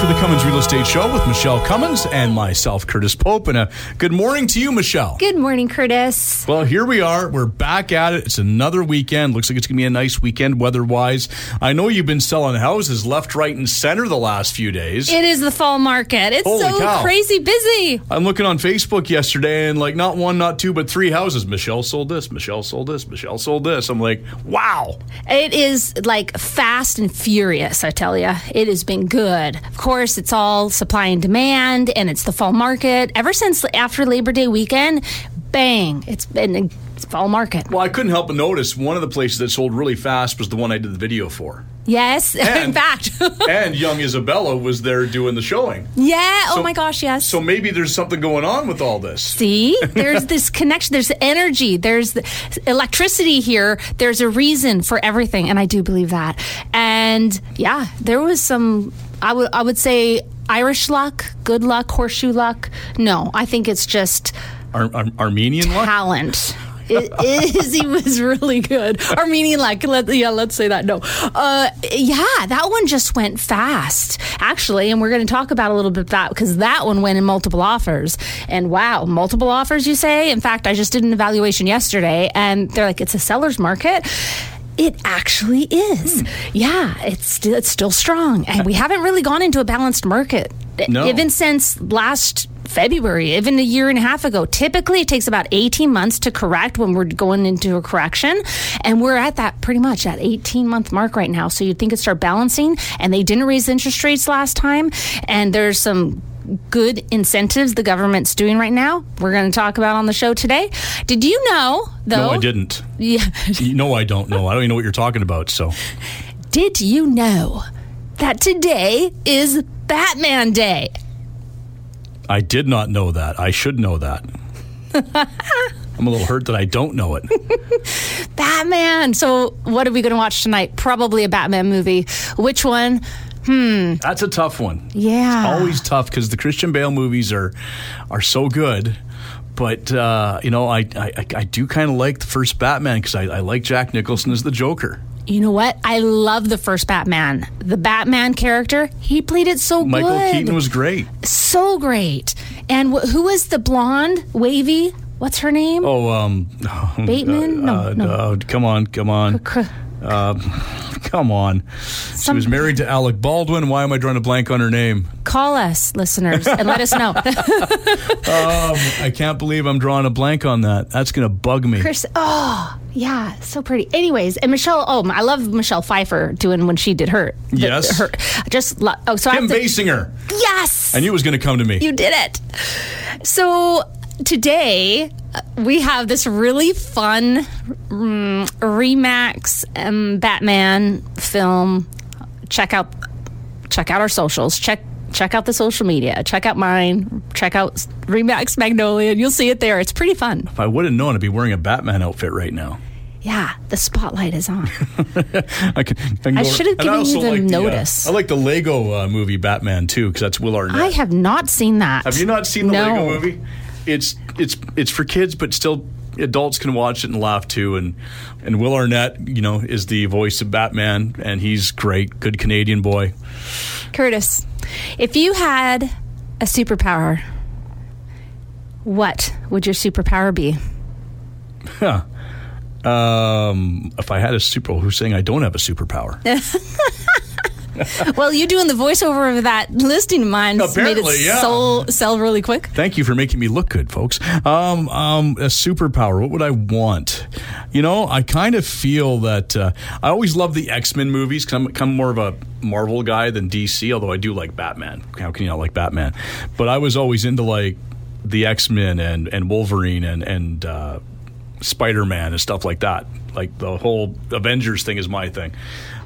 for the Cummins Real Estate Show with Michele Cummins and myself, Curtis Pope. And a good morning to you, Michele. Good morning, Curtis. Well, here we are. We're back at it. It's another weekend. Looks like it's going to be a nice weekend weather wise. I know you've been selling houses left, right, and center the last few days. It is the fall market. It's Holy so cow. crazy busy. I'm looking on Facebook yesterday and like not one, not two, but three houses. Michele sold this, Michele sold this, Michele sold this. I'm like, wow. It is like fast and furious, I tell you. It has been good. Of course, it's all supply and demand, and it's the fall market. Ever since after Labor Day weekend, bang, it's been a fall market. Well, I couldn't help but notice one of the places that sold really fast was the one I did the video for. Yes, in fact. and young Isabella was there doing the showing. yeah, oh So- oh my gosh, yes. So maybe there's something going on with all this. See, there's this connection. There's energy. There's the electricity here. There's a reason for everything, and I do believe that. And yeah, there was some. I would I would say Irish luck, good luck, horseshoe luck. No, I think it's just Ar- Ar- Armenian luck? talent. It is. He was really good. Armenian luck. Let, yeah, let's say that. No. Uh, yeah, that one just went fast, actually. And we're going to talk about a little bit that because that one went in multiple offers. And wow, multiple offers, you say? In fact, I just did an evaluation yesterday and they're like, it's a seller's market. It actually is. Hmm. Yeah, it's still, it's still strong. And we haven't really gone into a balanced market. No. Even since last February, even a year and a half ago. Typically, it takes about 18 months to correct when we're going into a correction. And we're at that pretty much that 18 month mark right now. So you'd think it'd start balancing. And they didn't raise interest rates last time. And there's some good incentives the government's doing right now. We're going to talk about on the show today. Did you know, though? No, I didn't. Yeah. Know, I don't know. I don't even know what you're talking about. So, Did you know that today is Batman Day? I did not know that. I should know that. I'm a little hurt that I don't know it. Batman. So, what are we going to watch tonight? Probably a Batman movie. Which one? That's a tough one. Yeah. Always tough because the Christian Bale movies are are so good. But uh, you know, I I, I do kind of like the first Batman because I, I like Jack Nicholson as the Joker. You know what? I love the first Batman. The Batman character, he played it so Michael good. Michael Keaton was great. so great. And wh- who was the blonde, wavy? What's her name? Oh, um, Bateman? No, uh, no. uh, come on, come on, Cr- come on. she was married to Alec Baldwin. Why am I drawing a blank on her name? Call us, listeners, and let us know. Um, I can't believe I'm drawing a blank on that. That's gonna bug me. Chris, oh, yeah, so pretty. Anyways, and Michelle, oh, I love Michelle Pfeiffer doing when she did her. the- Yes. Her, just, lo- oh, so I Kim have to, Basinger. Yes. I knew it was gonna come to me. You did it. So today uh, we have this really fun um, Remax um, Batman film. Check out check out our socials. Check check out the social media. Check out mine. Check out Remax Magnolia. You'll see it there. It's pretty fun. if I would have known, I'd be wearing a Batman outfit right now. Yeah, the spotlight is on. I, can, I, I should have given you the like uh, notice. I like the Lego uh, movie Batman too because that's Will Arnett. I have not seen that. Have you not seen the no. Lego movie? It's it's it's for kids, but still adults can watch it and laugh too. And and Will Arnett, you know, is the voice of Batman, and he's great, good Canadian boy. Curtis, if you had a superpower, what would your superpower be? Huh. Um, if I had a super, who's saying I don't have a superpower? Well, you doing the voiceover of that listing of mine made it yeah. sell, sell really quick. Thank you for making me look good, folks. Um, um, a superpower. What would I want? You know, I kind of feel that uh, I always love the X Men movies because I'm, I'm more of a Marvel guy than DC. Although I do like Batman. How can you not like Batman? But I was always into like the X Men and and Wolverine and and uh, Spider Man and stuff like that. Like the whole Avengers thing is my thing.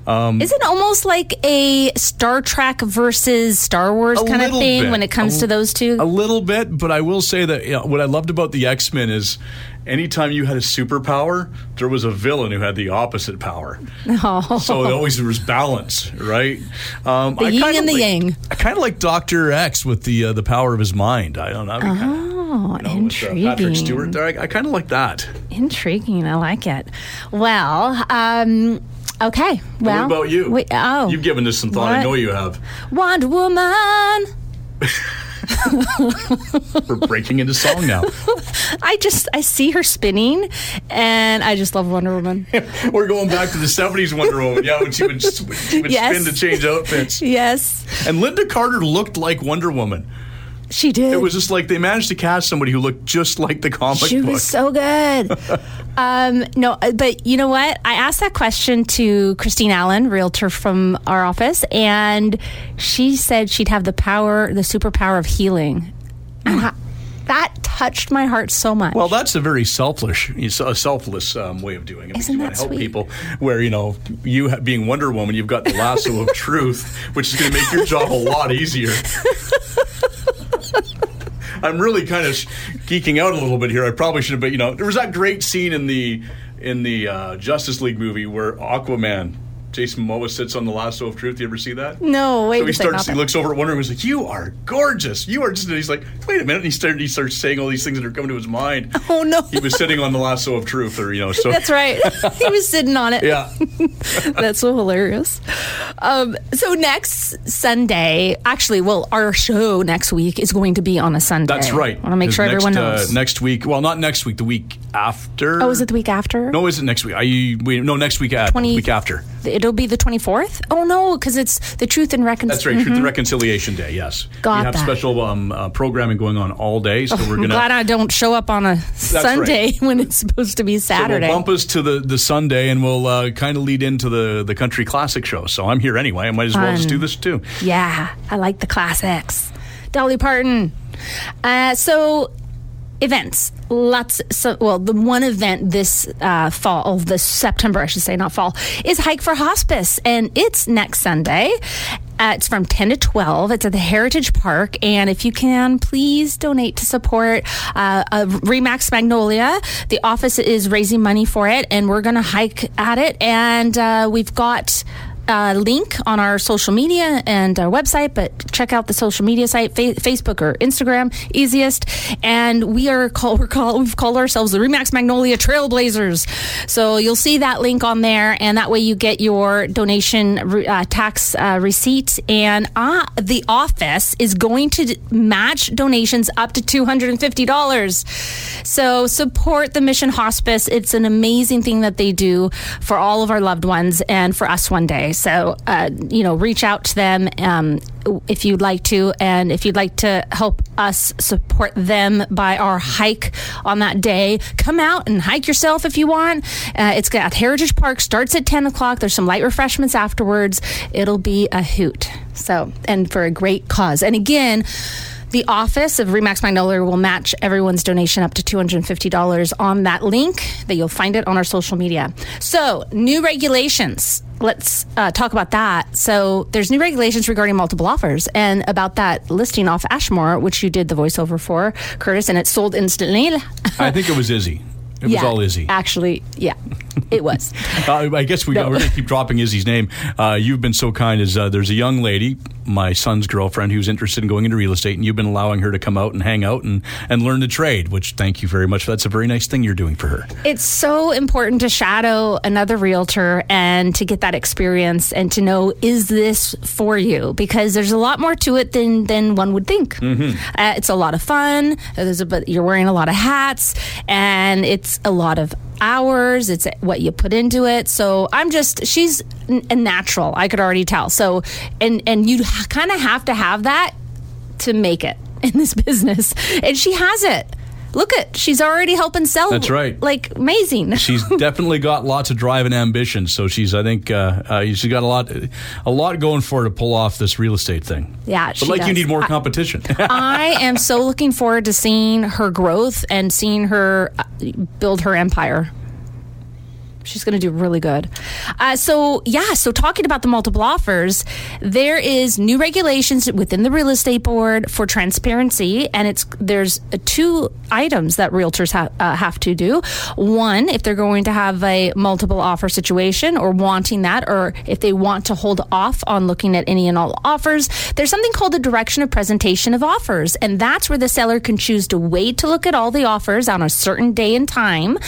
Um, Is it almost like a Star Trek versus Star Wars kind of thing bit. when it comes A- to those two? A little bit, but I will say that you know, what I loved about the X Men is anytime you had a superpower, there was a villain who had the opposite power. Oh. So it always was balance, right? Um, The yin and the like- yang. I kind of like Doctor X with the uh, the power of his mind. I don't know. I mean, kinda, oh, you know, with, uh, intriguing. Patrick Stewart there. I, I kind of like that. Intriguing. I like it. Well, um, Okay. Well, what about you? Wait, oh, You've given this some thought. I know you have. Wonder Woman. We're breaking into song now. I just I see her spinning, and I just love Wonder Woman. We're going back to the 70s Wonder Woman. Yeah, when she would, she would Yes. spin to change outfits. yes, And Lynda Carter looked like Wonder Woman. She did. It was just like they managed to cast somebody who looked just like the comic She book. was so good. um, no, uh, but you know what? I asked that question to Christine Allen, realtor from our office, and she said she'd have the power, the superpower of healing. That touched my heart so much. well, that's a very selfish, a selfless um, way of doing it. Isn't you that want to help sweet? people. Where you know, you ha- being Wonder Woman, you've got the lasso of truth, which is going to make your job a lot easier. I'm really kind of geeking out a little bit here. I probably should have, but you know, there was that great scene in the in the uh, Justice League movie where Aquaman, Jason Momoa sits on the lasso of truth. You ever see that? no, wait So he starts. He looks over at Wonder Woman. He's like, "You are gorgeous. You are just." And he's like, "Wait a minute." And he started. He starts saying all these things that are coming to his mind. Oh no, He was sitting on the lasso of truth, or you know. So that's right. he was sitting on it. yeah, That's so hilarious. Um, so next Sunday, actually, well, our show next week is going to be on a Sunday. that's right. I want to make sure Next, everyone uh, knows. next week. Well, not next week. The week after. oh, is it the week after? No, is it next week? I we, no next week. Uh, 20 week after. It'll be the 24th? Oh, no, because it's the Truth and Reconciliation. That's right. Truth and Reconciliation Day. Yes. Mm-hmm. Got we have that. special um, uh, programming going on all day, so we're I'm gonna. glad I don't show up on a Sunday when it's supposed to be So Saturday. we'll bump us to the, the Sunday, and we'll uh, kind of lead into the, the country classic show. So I'm here anyway. I might as well just do this too. Yeah, I like the classics. Dolly Parton. Uh, so events. Lots so well the one event this uh, fall oh, this september i should say not fall is hike for hospice. And it's next sunday. Uh, it's from 10 to 12 it's at the heritage park. And if you can please donate to support uh, remax magnolia. The office is raising money for it. And we're going to hike at it. And uh, we've got uh, link on our social media and our website, but check out the social media site, fa- Facebook or Instagram, easiest. And we are called, we're called, we've called ourselves the Remax Magnolia Trailblazers. So you'll see that link on there, and that way you get your donation uh, tax uh, receipt. And uh, the office is going to match donations up to $250. So support the Mission Hospice. It's an amazing thing that they do for all of our loved ones and for us one day. So, uh, you know, reach out to them um, if you'd like to. And if you'd like to help us support them by our hike on that day, come out and hike yourself if you want. Uh, it's at Heritage Park, starts at 10 o'clock. There's some light refreshments afterwards. It'll be a hoot. So, and for a great cause. And again, the office of Remax Magnolia will match everyone's donation up to $250 on that link that you'll find it on our social media. So, new regulations. Let's uh, talk about that. So, there's new regulations regarding multiple offers and about that listing off Ashmore, which you did the voiceover for, Curtis, and it sold instantly. I think it was Izzy. It was all Izzy. Actually, yeah, it was. Uh, I guess we, No. we're going to keep dropping Izzy's name. Uh, you've been so kind as uh, there's a young lady, my son's girlfriend, who's interested in going into real estate, and you've been allowing her to come out and hang out and, and learn the trade, which thank you very much. That's a very nice thing you're doing for her. It's so important to shadow another realtor and to get that experience and to know is this for you because there's a lot more to it than than one would think. Uh, it's a lot of fun. There's a, but you're wearing a lot of hats and it's a lot of hours. It's what you put into it. So I'm just she's a natural. I could already tell. So and and you kind of have to have that to make it in this business. And she has it. Look at she's already helping sell. That's right. Like amazing. She's definitely got lots of drive and ambition. So she's, I think, uh, uh, she's got a lot, a lot going for her to pull off this real estate thing. Yeah, but like you need more competition. I am so looking forward to seeing her growth and seeing her uh, build her empire. She's going to do really good. Uh, so, yeah, so talking about the multiple offers, there is new regulations within the real estate board for transparency, and it's there's uh, two items that realtors ha- uh, have to do. One, if they're going to have a multiple offer situation or wanting that, or if they want to hold off on looking at any and all offers, there's something called the direction of presentation of offers, and that's where the seller can choose to wait to look at all the offers on a certain day and time,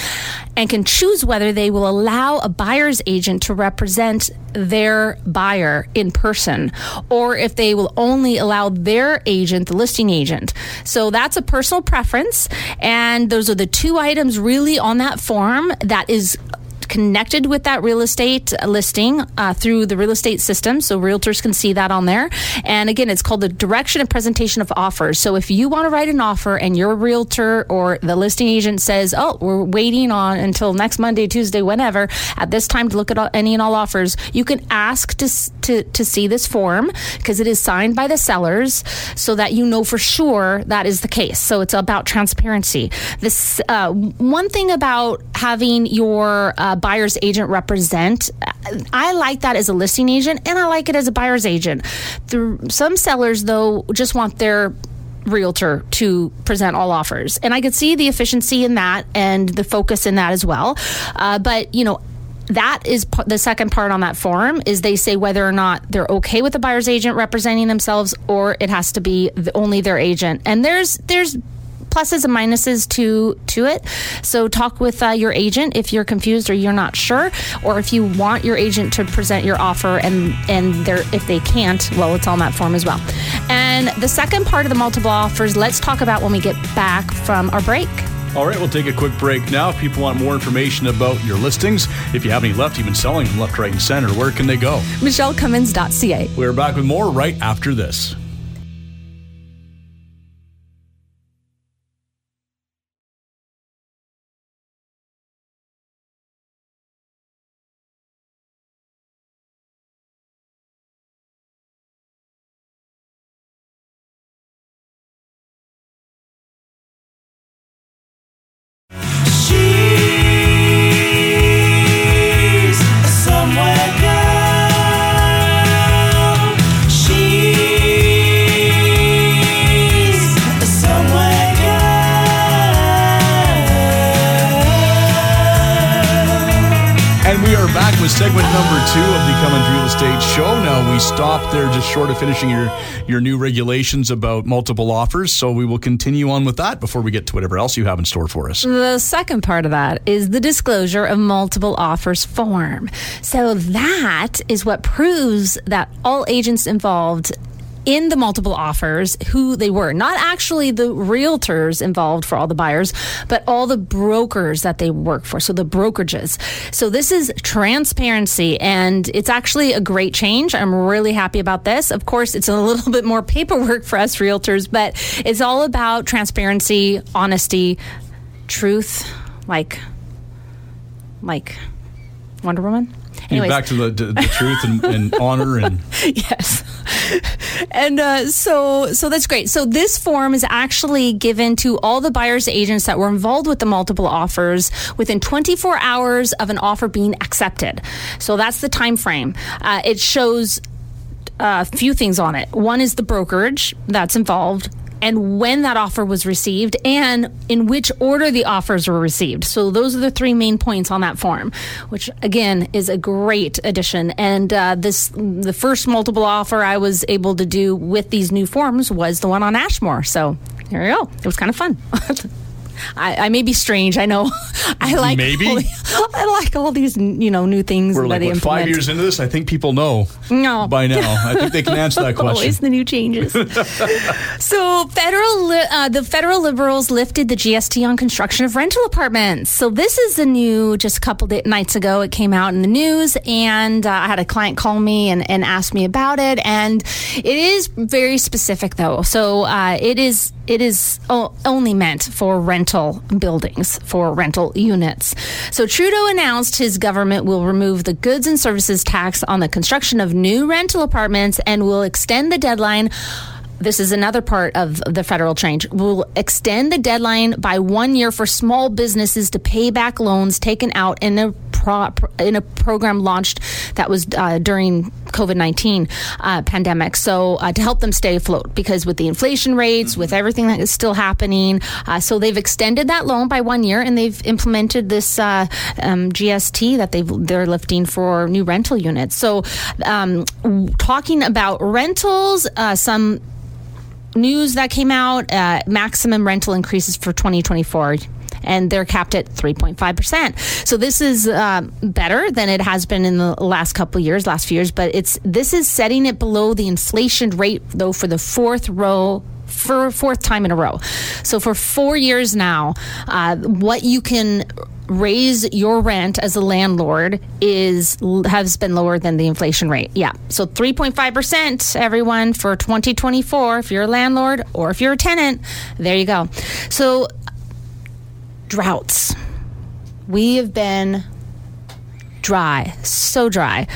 and can choose whether they will allow a buyer's agent to represent their buyer in person, or if they will only allow their agent, the listing agent. So that's a personal preference. And those are the two items really on that form that is connected with that real estate listing uh, through the real estate system. So realtors can see that on there. And again, it's called the direction and presentation of offers. So if you want to write an offer and your realtor or the listing agent says, oh, we're waiting on until next Monday, Tuesday, whenever, at this time to look at all, any and all offers, you can ask to, to, to see this form because it is signed by the sellers so that you know for sure that is the case. So it's about transparency. This uh, one thing about having your uh, buyer's agent represent. I like that as a listing agent, and I like it as a buyer's agent. Some sellers, though, just want their realtor to present all offers. And I could see the efficiency in that and the focus in that as well. Uh, but, you know, that is the second part on that form is they say whether or not they're okay with the buyer's agent representing themselves or it has to be the, only their agent and there's there's pluses and minuses to to it. So talk with uh, your agent if you're confused or you're not sure, or if you want your agent to present your offer and and they if they can't, well, it's on that form as well. And the second part of the multiple offers, let's talk about when we get back from our break. All right, we'll take a quick break now. If people want more information about your listings, if you have any left, you've been selling them left, right, and center, where can they go? MicheleCummins.ca. We're back with more right after this. Of finishing your your new regulations about multiple offers, so we will continue on with that before we get to whatever else you have in store for us. The second part of that is the disclosure of multiple offers form. So that is what proves that all agents involved in the multiple offers who they were. Not actually the realtors involved for all the buyers, but all the brokers that they work for. So the brokerages. So this is transparency and it's actually a great change. I'm really happy about this. Of course, it's a little bit more paperwork for us realtors, but it's all about transparency, honesty, truth, like, like Wonder Woman. Anyways. Back to the, the, the truth and, and, honor and yes, and uh, so so that's great. So this form is actually given to all the buyers agents that were involved with the multiple offers within 24 hours of an offer being accepted. So that's the time frame. Uh, it shows a few things on it. One is the brokerage that's involved and when that offer was received and in which order the offers were received. So those are the three main points on that form, which again is a great addition. And uh, this the first multiple offer I was able to do with these new forms was the one on Ashmore. So there you go. It was kind of fun. I, I, may be strange. I know. I like maybe. All, I like all these you know new things We're like what, five years into this. I think people know. No. by now. I think they can answer that question. Always the new changes. so federal, uh, the federal liberals lifted the GST on construction of rental apartments. So this is the new. Just a couple of nights ago, it came out in the news, and uh, I had a client call me and, and ask me about it. And it is very specific, though. So uh, it is it is only meant for rental buildings, for rental units. So Trudeau announced his government will remove the goods and services tax on the construction of new rental apartments and will extend the deadline this is another part of the federal change. Will extend the deadline by one year for small businesses to pay back loans taken out in a pro, in a program launched that was uh, during COVID nineteen uh, pandemic. So uh, to help them stay afloat, because with the inflation rates, mm-hmm. with everything that is still happening, uh, so they've extended that loan by one year, and they've implemented this uh, um, GST that they they're lifting for new rental units. So um, talking about rentals, uh, some news that came out uh, maximum rental increases for 2024 and they're capped at 3.5%. So this is uh, better than it has been in the last couple years, last few years, but it's this is setting it below the inflation rate though for the fourth row for fourth time in a row. So for four years now, uh, what you can raise your rent as a landlord is has been lower than the inflation rate. Yeah. So 3.5% everyone for 2024 if you're a landlord or if you're a tenant. There you go. So droughts. We have been dry, so dry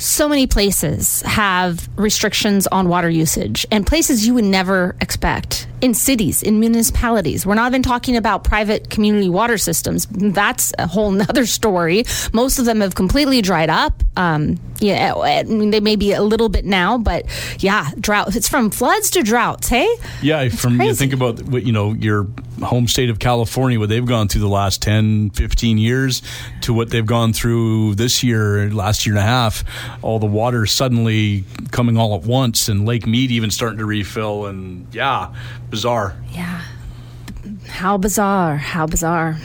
so many places have restrictions on water usage and places you would never expect in cities, in municipalities. We're not even talking about private community water systems. That's a whole nother story. Most of them have completely dried up. Um, yeah, I mean, they may be a little bit now, but yeah, drought. It's from floods to droughts. Hey, yeah. It's from you think about what you know your home state of California, what they've gone through the last 10, 15 years, to what they've gone through this year, last year and a half. All the water suddenly coming all at once, and Lake Mead even starting to refill, and yeah, bizarre. Yeah, how bizarre! How bizarre.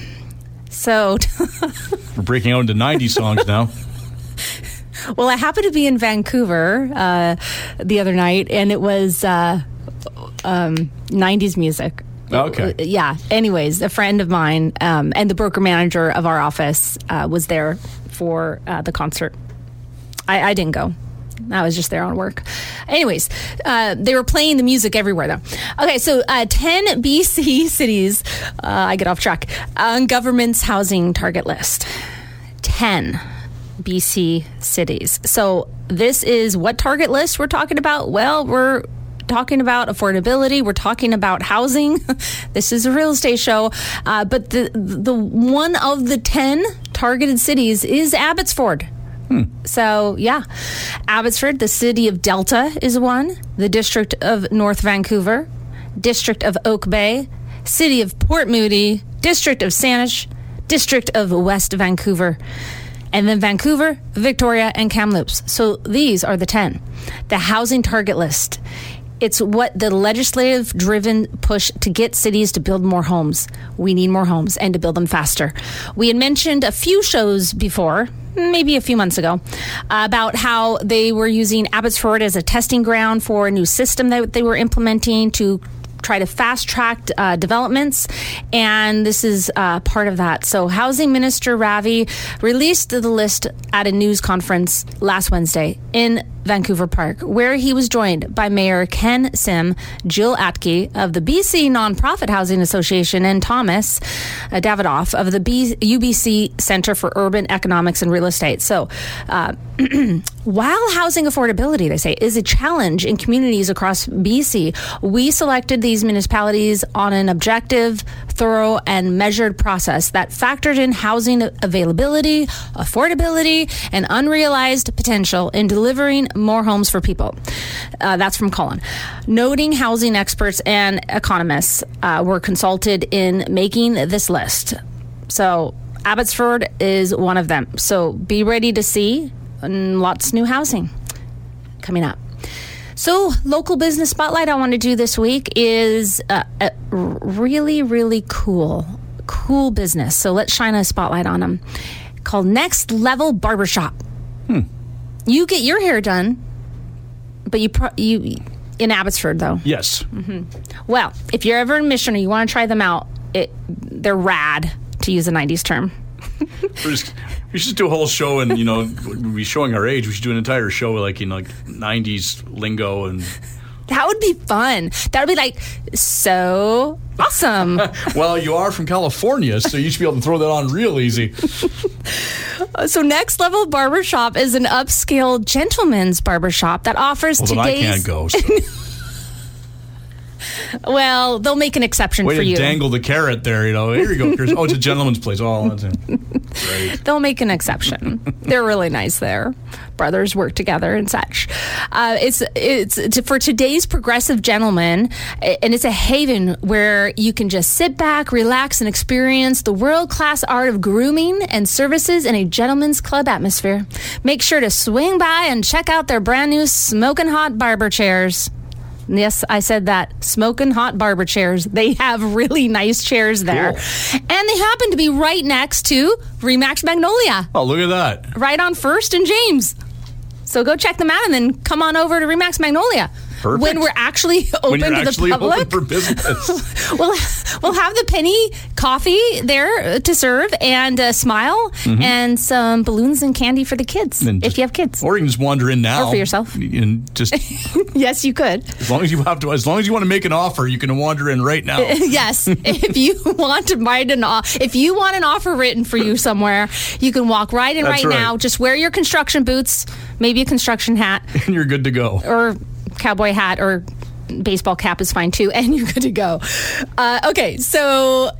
So we're breaking out into 90 songs now. Well, I happened to be in Vancouver uh, the other night, and it was uh, um, 90s music. Okay. Yeah. Anyways, a friend of mine um, and the broker manager of our office uh, was there for uh, the concert. I, I, didn't go. I was just there on work. Anyways, uh, they were playing the music everywhere, though. Okay, so 10 BC cities, I get off track, on government's housing target list. 10. BC cities. So, this is what target list we're talking about? Well, we're talking about affordability. We're talking about housing. this is a real estate show. Uh, but the, the one of the 10 targeted cities is Abbotsford. Hmm. So, yeah, Abbotsford, the city of Delta is one, the district of North Vancouver, district of Oak Bay, city of Port Moody, district of Saanich, district of West Vancouver and then Vancouver, Victoria, and Kamloops. So these are the 10. The housing target list. It's what the legislative driven push to get cities to build more homes. We need more homes and to build them faster. We had mentioned a few shows before, maybe a few months ago, about how they were using Abbotsford as a testing ground for a new system that they were implementing to try to fast track uh, developments, and this is uh, part of that. So, Housing Minister Ravi released the list at a news conference last Wednesday in Vancouver Park, where he was joined by Mayor Ken Sim, Jill Atkey of the BC Nonprofit Housing Association, and Thomas uh, Davidoff of the UBC Center for Urban Economics and Real Estate. So, uh, while housing affordability, they say, is a challenge in communities across BC, we selected these municipalities on an objective, thorough, and measured process that factored in housing availability, affordability, and unrealized potential in delivering more homes for people. Uh, that's from Kahlon. Noting housing experts and economists uh, were consulted in making this list. So, Abbotsford is one of them. So, be ready to see lots of new housing coming up. So, local business spotlight I want to do this week is a really, really cool, cool business. So, let's shine a spotlight on them. Called Next Level Barbershop. Hmm. You get your hair done, but you pro- you in Abbotsford though. Yes. Mm-hmm. Well, if you're ever in Mission or you want to try them out, it they're rad to use a '90s term. just, we should do a whole show, and you know, be showing our age. We should do an entire show like in like '90s lingo and. That would be fun. That would be like so awesome. well, you are from California, so you should be able to throw that on real easy. so, Next Level Barbershop is an upscale gentleman's barbershop that offers well, today's. I can't go. So. well, they'll make an exception Way for to you. dangle the carrot there, you know. Here you go, Chris. Oh, it's a gentleman's place. Oh, that's it. Great. They'll make an exception. They're really nice there. Brothers work together and such. Uh, it's it's for today's progressive gentleman, and it's a haven where you can just sit back, relax, and experience the world class art of grooming and services in a gentleman's club atmosphere. Make sure to swing by and check out their brand new smoking hot barber chairs. Yes, I said that. Smoking hot barber chairs. They have really nice chairs there. Cool. And they happen to be right next to Remax Magnolia, Oh, look at that. right on First and James. So go check them out and then come on over to Remax Magnolia. Perfect. When we're actually open to actually the public. open for business. we'll we'll have the penny coffee there to serve and a smile and some balloons and candy for the kids Mm-hmm. If you have kids. or you can just wander in now. Or for yourself. And just yes, you could. as long as you have to, as long as you want to make an offer, you can wander in right now. yes, if you want to write an if you want an offer written for you somewhere, you can walk right in right, right. now. Just wear your construction boots, maybe a construction hat and you're good to go. or cowboy hat or baseball cap is fine too, and you're good to go. Uh, okay, so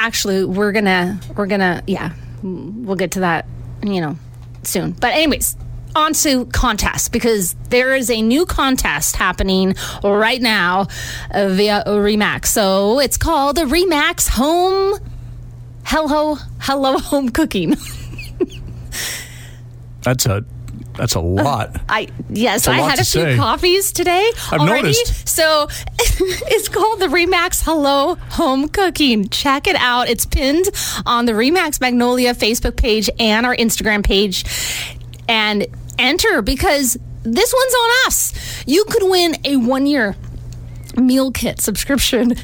actually, we're gonna we're gonna yeah, we'll get to that you know soon. But anyways. On to contests because there is a new contest happening right now via Remax. So it's called the Remax Home Hello Hello Home Cooking. That's a that's a um, lot. I yes, I had a few say. coffees today I've already. noticed. So it's called the Remax Hello Home Cooking. Check it out. It's pinned on the Remax Magnolia Facebook page and our Instagram page. And enter because this one's on us. You could win a one year meal kit subscription.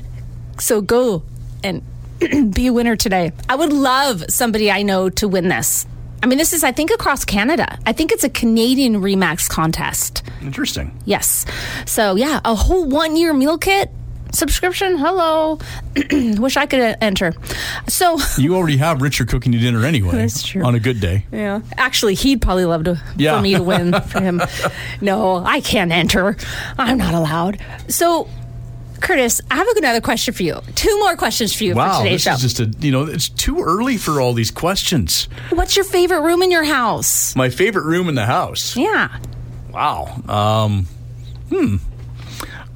So go and be a winner today. I would love somebody I know to win this. I mean, this is, I think, across Canada. I think it's a Canadian Remax contest. Interesting. Yes. So, yeah, a whole one year meal kit subscription. Hello. Wish I could uh, enter. So, You already have Richard cooking you dinner anyway. That's true. On a good day. yeah. Actually, he'd probably love to Yeah. for me to win for him. No, I can't enter. I'm not allowed. So, Curtis, I have another question for you. Two more questions for you Wow, for today's this show. is just a you know it's too early for all these questions. What's your favorite room in your house? My favorite room in the house. Yeah. Wow. Um, hmm.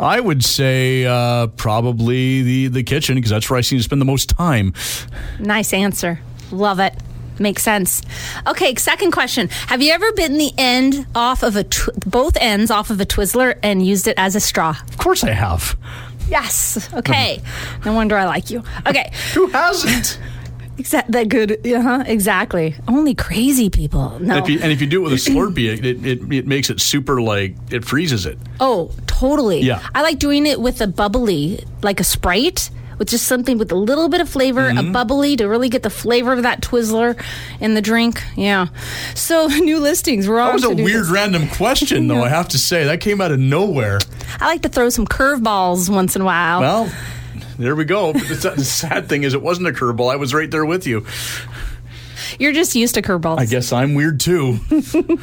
I would say uh, probably the the kitchen because that's where I seem to spend the most time. Nice answer. Love it. Makes sense. Okay, second question. Have you ever bitten the end off of a tw- both ends off of a Twizzler and used it as a straw? Of course, I have. Yes. Okay. no wonder I like you. Okay. Who hasn't? Exact that good. Uh-huh, exactly. Only crazy people. No. If you, and if you do it with a Slurpee, it, it, it, it makes it super like it freezes it. oh, totally. Yeah. I like doing it with a bubbly, like a Sprite. With just something with a little bit of flavor, Mm-hmm. a bubbly to really get the flavor of that Twizzler in the drink. Yeah. So new listings. We're. That was a weird random question, though. I have to say that came out of nowhere. I like to throw some curveballs once in a while. Well, there we go. The sad thing is, it wasn't a curveball. I was right there with you. You're just used to curveballs. I guess I'm weird too.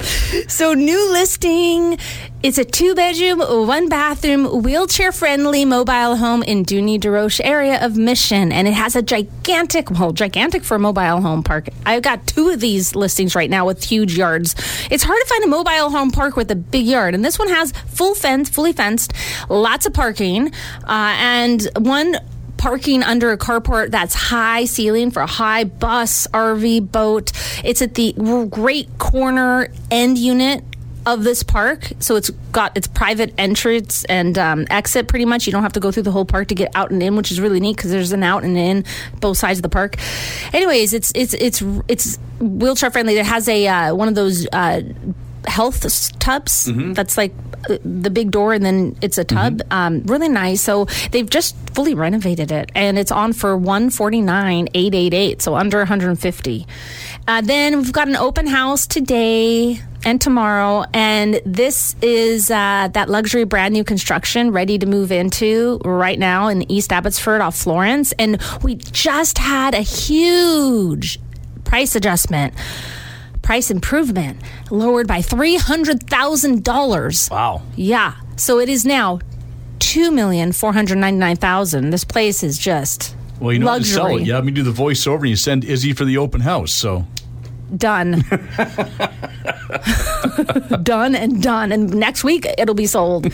So, new listing. It's a two bedroom, one bathroom, wheelchair friendly mobile home in Dewdney Deroche area of Mission. And it has a gigantic, well, gigantic for a mobile home park. I've got two of these listings right now with huge yards. It's hard to find a mobile home park with a big yard. And this one has full fence, fully fenced, lots of parking, uh, and one parking under a carport that's high ceiling for a high bus, RV, boat. It's at the great corner end unit of this park. So it's got its private entrance and um, exit pretty much. You don't have to go through the whole park to get out and in, which is really neat because there's an out and in both sides of the park. Anyways, it's it's it's it's wheelchair friendly. It has a uh, one of those uh, health tubs. That's like uh, the big door and then it's a tub. Um, really nice. So they've just fully renovated it and it's on for 149 888 so under 150 uh, then we've got an open house today and tomorrow and this is uh, that luxury brand new construction ready to move into right now in east abbotsford off florence. And we just had a huge price adjustment price improvement lowered by $300,000. Wow. Yeah. So it is now 2,499,000. This place is just Well, you know what to sell it. You have me do the voiceover and you send Izzy for the open house. So done. done and done. And next week it'll be sold.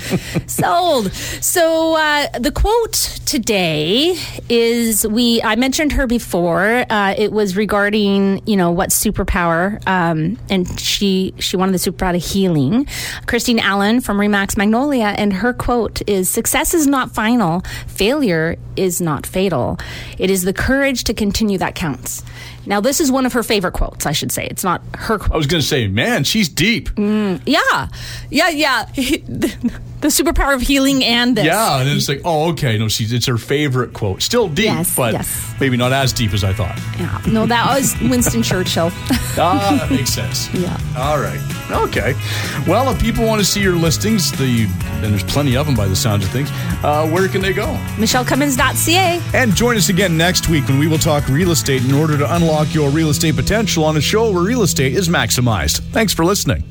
sold. So uh, the quote today is we I mentioned her before. Uh, it was regarding, you know, what superpower um, and she she wanted the superpower of healing. Christine Allen from Remax Magnolia and her quote is success is not final, failure is not fatal. It is the courage to continue that counts. Now, this is one of her favorite quotes, I should say. It's not her quote. I was going to say, man, she's deep. Mm, yeah. Yeah, yeah. the superpower of healing and this. Yeah, and it's like, oh, okay, no, she's it's her favorite quote. Still deep, Yes, but yes. maybe not as deep as I thought. Yeah. No, that was Winston Churchill. ah, that makes sense. Yeah. All right. Okay. Well, if people want to see your listings, the and there's plenty of them by the sounds of things. Uh, where can they go? MicheleCummins.ca. And join us again next week when we will talk real estate in order to unlock your real estate potential on a show where real estate is maximized. Thanks for listening.